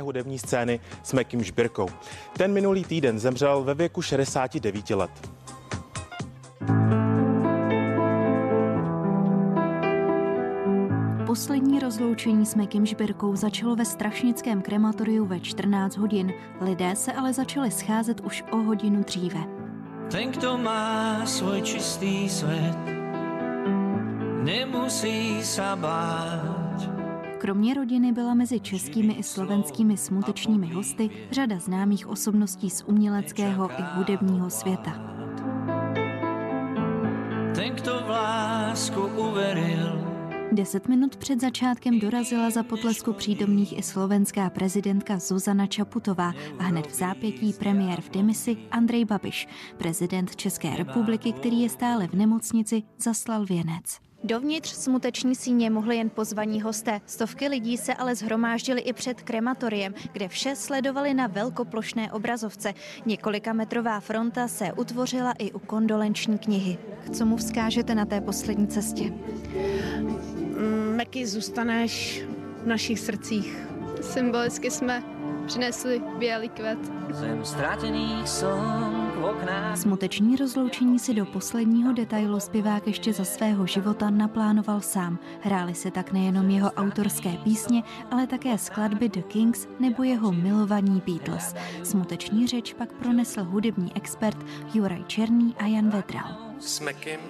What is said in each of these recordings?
hudební scény s Mekim Žbirkou. Ten minulý týden zemřel ve věku 69 let. Poslední rozloučení s Mekim Žbirkou začalo ve Strašnickém krematoriu ve 14 hodin. Lidé se ale začali scházet už o hodinu dříve. Ten, kdo má svůj čistý svět, nemusí se bát. Kromě rodiny byla mezi českými i slovenskými smutečními hosty řada známých osobností z uměleckého i hudebního světa. Ten, kdo v lásku uveril, Deset minut před začátkem dorazila za potlesku přítomných i slovenská prezidentka Zuzana Čaputová a hned v zápětí premiér v demisi Andrej Babiš, prezident České republiky, který je stále v nemocnici, zaslal věnec. Dovnitř smuteční síně mohli jen pozvaní hosté. Stovky lidí se ale zhromáždili i před krematoriem, kde vše sledovali na velkoplošné obrazovce. Několika metrová fronta se utvořila i u kondolenční knihy. Co mu vzkážete na té poslední cestě? Meky, zůstaneš v našich srdcích. Symbolicky jsme přinesli bělý kvet. zem v oknách. Smuteční rozloučení si do posledního detailu zpěvák ještě za svého života naplánoval sám. Hrály se tak nejenom jeho autorské písně, ale také skladby The Kings nebo jeho milovaní Beatles. Smuteční řeč pak pronesl hudební expert Juraj Černý a Jan Vedral. S Mekim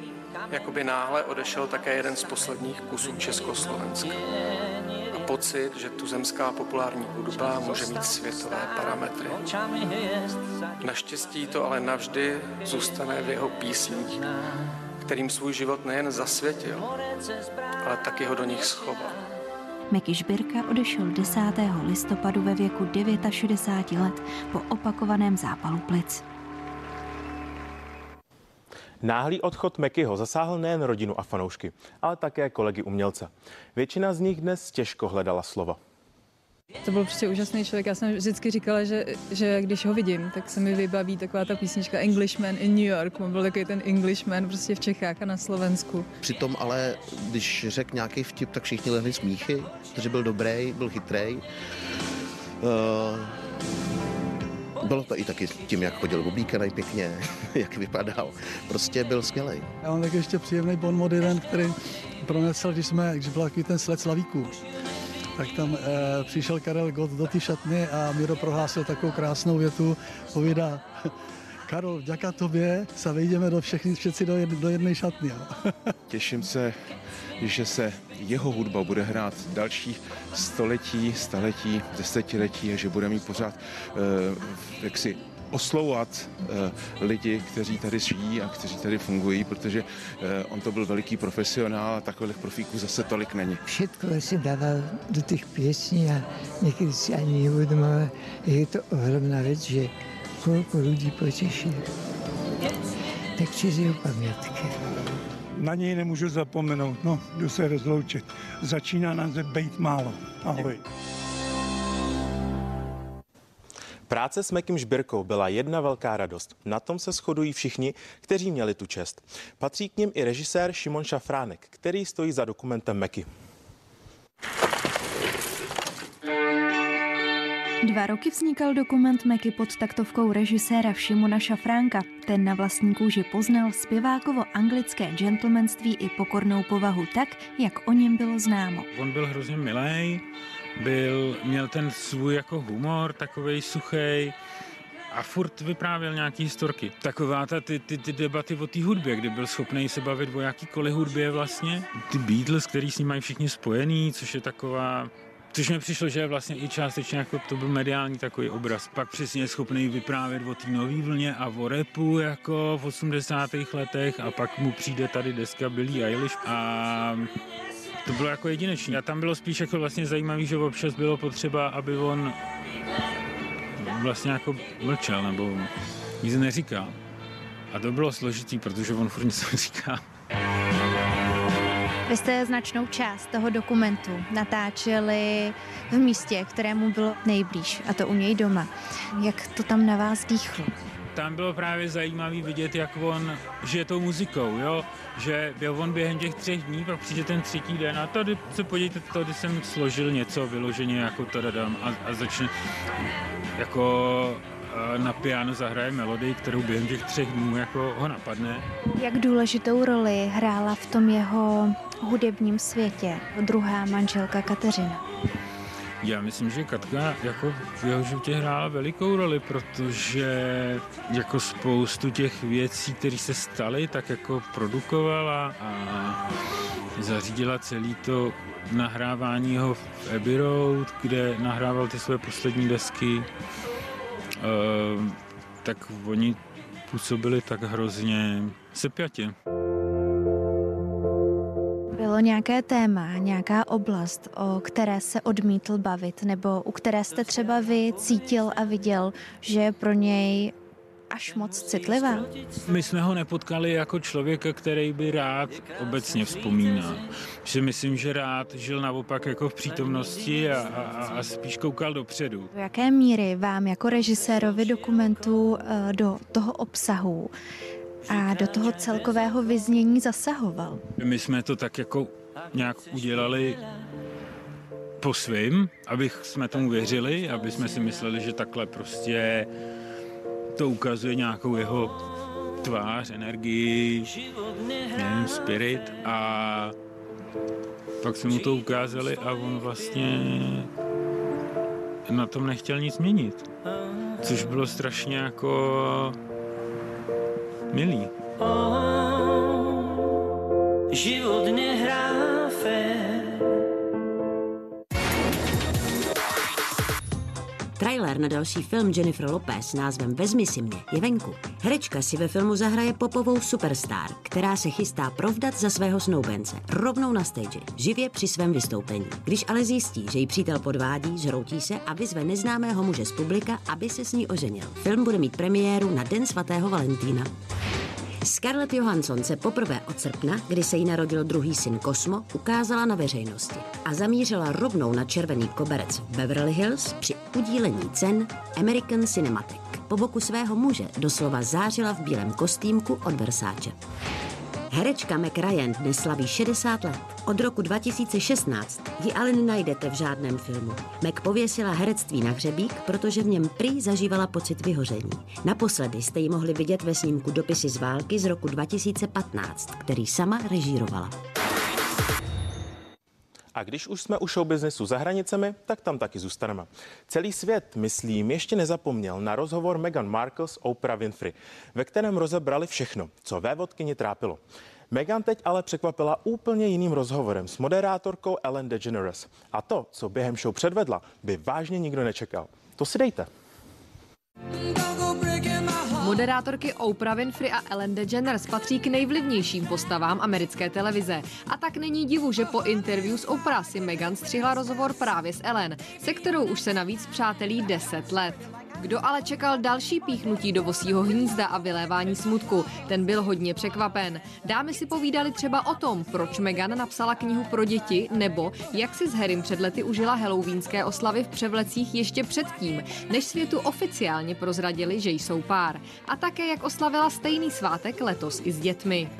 jakoby náhle odešel také jeden z posledních kusů Československa. Pocit, že tu zemská populární hudba může mít světové parametry. Naštěstí to ale navždy zůstane v jeho písních, kterým svůj život nejen zasvětil, ale taky ho do nich schoval. Meky Žbirka odešel 10. listopadu ve věku 69 let po opakovaném zápalu plic. Náhlý odchod Mekyho zasáhl nejen rodinu a fanoušky, ale také kolegy umělce. Většina z nich dnes těžko hledala slova. To byl prostě úžasný člověk. Já jsem vždycky říkala, že, že když ho vidím, tak se mi vybaví taková ta písnička Englishman in New York. On byl takový ten Englishman prostě v Čechách a na Slovensku. Přitom ale, když řekl nějaký vtip, tak všichni lehli smíchy, protože byl dobrý, byl chytrý. Uh, bylo to i taky tím, jak chodil oblíkaný pěkně, jak vypadal. Prostě byl skvělý. Já mám taky ještě příjemný bon mod jeden, který pronesl, když jsme, když byl takový ten sled slavíků. Tak tam e, přišel Karel Gott do té šatny a Miro prohlásil takovou krásnou větu, povídá, Karol, děka tobě se vejdeme do všechny, všetci do, jed, do jedné šatny. Jo. Těším se, že se jeho hudba bude hrát další století, staletí, desetiletí a že bude mít pořád uh, jaksi oslouvat uh, lidi, kteří tady žijí a kteří tady fungují, protože uh, on to byl veliký profesionál a takových profíků zase tolik není. Všetko si dával do těch pěsní a někdy si ani neuvědomoval, je to ohromná věc, že kolik lidí potěší. Tak čili památky. Na něj nemůžu zapomenout, no, jdu se rozloučit. Začíná nás být málo. Ahoj. Práce s Mekim Žbirkou byla jedna velká radost. Na tom se shodují všichni, kteří měli tu čest. Patří k nim i režisér Šimon Šafránek, který stojí za dokumentem Meky. Dva roky vznikal dokument Meky pod taktovkou režiséra Šimona Šafránka. Ten na vlastní kůži poznal zpěvákovo anglické gentlemanství i pokornou povahu tak, jak o něm bylo známo. On byl hrozně milý, byl, měl ten svůj jako humor, takovej suchý a furt vyprávěl nějaký historky. Taková ta, ty, ty, ty debaty o té hudbě, kdy byl schopný se bavit o jakýkoliv hudbě vlastně. Ty Beatles, který s ním mají všichni spojený, což je taková Což mi přišlo, že je vlastně i částečně jako to byl mediální takový obraz. Pak přesně je schopný vyprávět o té nové vlně a o repu jako v 80. letech a pak mu přijde tady deska Billie Eilish a to bylo jako jedinečné. A tam bylo spíš jako vlastně zajímavý, že občas bylo potřeba, aby on vlastně jako mlčel nebo nic neříkal. A to bylo složitý, protože on furt něco říká. Vy jste značnou část toho dokumentu natáčeli v místě, kterému bylo nejblíž, a to u něj doma. Jak to tam na vás dýchlo? tam bylo právě zajímavý vidět, jak on žije tou muzikou, jo? že byl on během těch třech dní, pak přijde ten třetí den a tady se podívejte, tady jsem složil něco vyloženě jako to dám a, a začne jako na piano zahraje melodii, kterou během těch třech dnů jako ho napadne. Jak důležitou roli hrála v tom jeho hudebním světě druhá manželka Kateřina? Já myslím, že Katka jako v jeho životě hrála velikou roli, protože jako spoustu těch věcí, které se staly, tak jako produkovala a zařídila celý to nahrávání ho v Abbey Road, kde nahrával ty své poslední desky. Uh, tak oni působili tak hrozně sepjatě. Bylo nějaké téma, nějaká oblast, o které se odmítl bavit, nebo u které jste třeba vy cítil a viděl, že je pro něj až moc citlivá? My jsme ho nepotkali jako člověka, který by rád obecně vzpomínal. Že myslím, že rád žil naopak jako v přítomnosti a, a, a spíš koukal dopředu. V jaké míry vám jako režisérovi dokumentu eh, do toho obsahu a do toho celkového vyznění zasahoval? My jsme to tak jako nějak udělali po svým, abych jsme tomu věřili, aby jsme si mysleli, že takhle prostě to ukazuje nějakou jeho tvář, energii, nevím, spirit a pak jsme mu to ukázali a on vlastně na tom nechtěl nic měnit. Což bylo strašně jako milý. Život nehrá fér Trailer na další film Jennifer Lopez s názvem Vezmi si mě je venku. Herečka si ve filmu zahraje popovou superstar, která se chystá provdat za svého snoubence, rovnou na stage, živě při svém vystoupení. Když ale zjistí, že jí přítel podvádí, zhroutí se a vyzve neznámého muže z publika, aby se s ní oženil. Film bude mít premiéru na Den svatého Valentína. Scarlett Johansson se poprvé od srpna, kdy se jí narodil druhý syn Kosmo, ukázala na veřejnosti a zamířila rovnou na červený koberec v Beverly Hills při udílení cen American Cinematic. Po boku svého muže doslova zářila v bílém kostýmku od Versace. Herečka Mac Ryan dnes slaví 60 let. Od roku 2016 ji ale nenajdete v žádném filmu. Mac pověsila herectví na hřebík, protože v něm prý zažívala pocit vyhoření. Naposledy jste ji mohli vidět ve snímku Dopisy z války z roku 2015, který sama režírovala. A když už jsme u showbiznesu za hranicemi, tak tam taky zůstaneme. Celý svět, myslím, ještě nezapomněl na rozhovor Meghan Markle s Oprah Winfrey, ve kterém rozebrali všechno, co vévodkyni trápilo. Meghan teď ale překvapila úplně jiným rozhovorem s moderátorkou Ellen DeGeneres. A to, co během show předvedla, by vážně nikdo nečekal. To si dejte. Moderátorky Oprah Winfrey a Ellen DeGeneres patří k nejvlivnějším postavám americké televize. A tak není divu, že po interview s Oprah si Meghan střihla rozhovor právě s Ellen, se kterou už se navíc přátelí 10 let. Kdo ale čekal další píchnutí do vosího hnízda a vylévání smutku, ten byl hodně překvapen. Dámy si povídali třeba o tom, proč Meghan napsala knihu pro děti, nebo jak si s Harrym před lety užila halloweenské oslavy v převlecích ještě předtím, než světu oficiálně prozradili, že jsou pár. A také jak oslavila stejný svátek letos i s dětmi.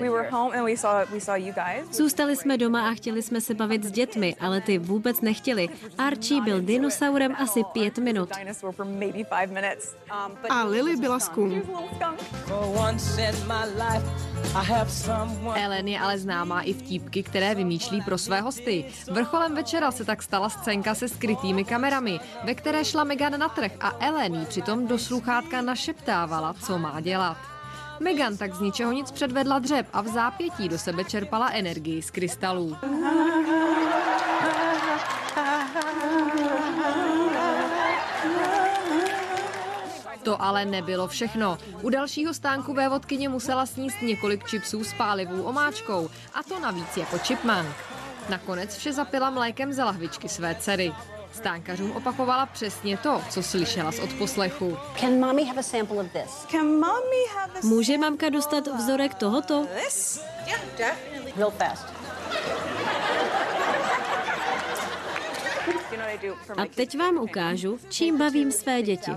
Zůstali jsme doma a chtěli jsme se bavit s dětmi, ale ty vůbec nechtěli. Archie byl dinosaurem asi pět minut. A Lily byla skunk. Ellen je ale známá i vtípky, které vymýšlí pro své hosty. Vrcholem večera se tak stala scénka se skrytými kamerami, ve které šla Megan na trh a Ellen jí přitom do sluchátka našeptávala, co má dělat. Megan tak z ničeho nic předvedla dřeb a v zápětí do sebe čerpala energii z krystalů. To ale nebylo všechno. U dalšího stánku vévodkyně musela sníst několik čipsů s pálivou omáčkou, a to navíc jako chipmunk. Nakonec vše zapila mlékem ze lahvičky své dcery. Stánkařům opakovala přesně to, co slyšela z odposlechu. Může mamka dostat vzorek tohoto? A teď vám ukážu, čím bavím své děti.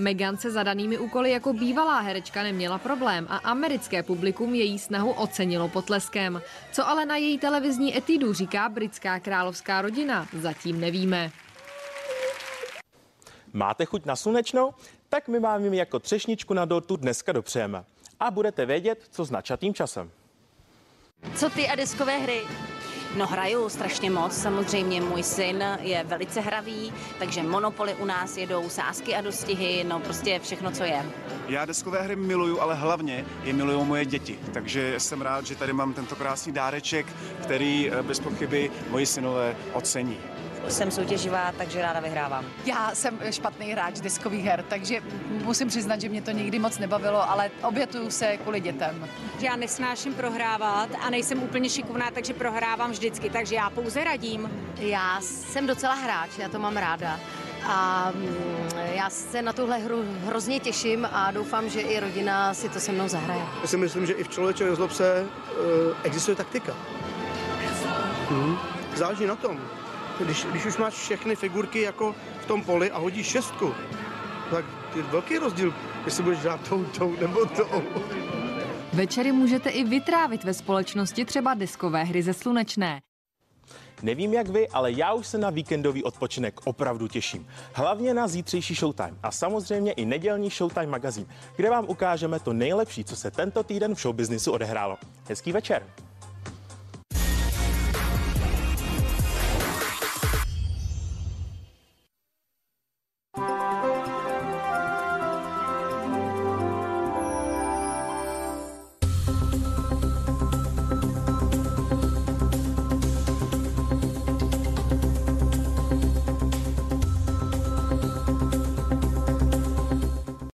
Megan se zadanými úkoly jako bývalá herečka neměla problém a americké publikum její snahu ocenilo potleskem. Co ale na její televizní etidu říká britská královská rodina, zatím nevíme. Máte chuť na slunečnou? Tak my vám jim jako třešničku na dortu dneska dopřejeme. A budete vědět, co s načatým časem. Co ty a deskové hry? No hraju strašně moc, samozřejmě můj syn je velice hravý, takže monopoly u nás jedou, sásky a dostihy, no prostě všechno, co je. Já deskové hry miluju, ale hlavně je milují moje děti. Takže jsem rád, že tady mám tento krásný dáreček, který eh, bez pochyby moji synové ocení. Jsem soutěživá, takže ráda vyhrávám. Já jsem špatný hráč deskových her, takže musím přiznat, že mě to nikdy moc nebavilo, ale obětuju se kvůli dětem. Já nesnáším prohrávat a nejsem úplně šikovná, takže prohrávám vždycky, takže já pouze radím. Já jsem docela hráč, já to mám ráda. A mm, já se na tuhle hru hrozně těším a doufám, že i rodina si to se mnou zahraje. Já si myslím, že i v člověče nezlob se uh, existuje taktika. Hmm. Záleží na tom. Když, když už máš všechny figurky jako v tom poli a hodíš šestku, tak je velký rozdíl, jestli budeš dát tou, tou nebo tou. Večery můžete i vytrávit ve společnosti třeba deskové hry ze Slunečné. Nevím jak vy, ale já už se na víkendový odpočinek opravdu těším. Hlavně na zítřejší Showtime a samozřejmě i nedělní Showtime magazín, kde vám ukážeme to nejlepší, co se tento týden v showbiznisu odehrálo. Hezký večer.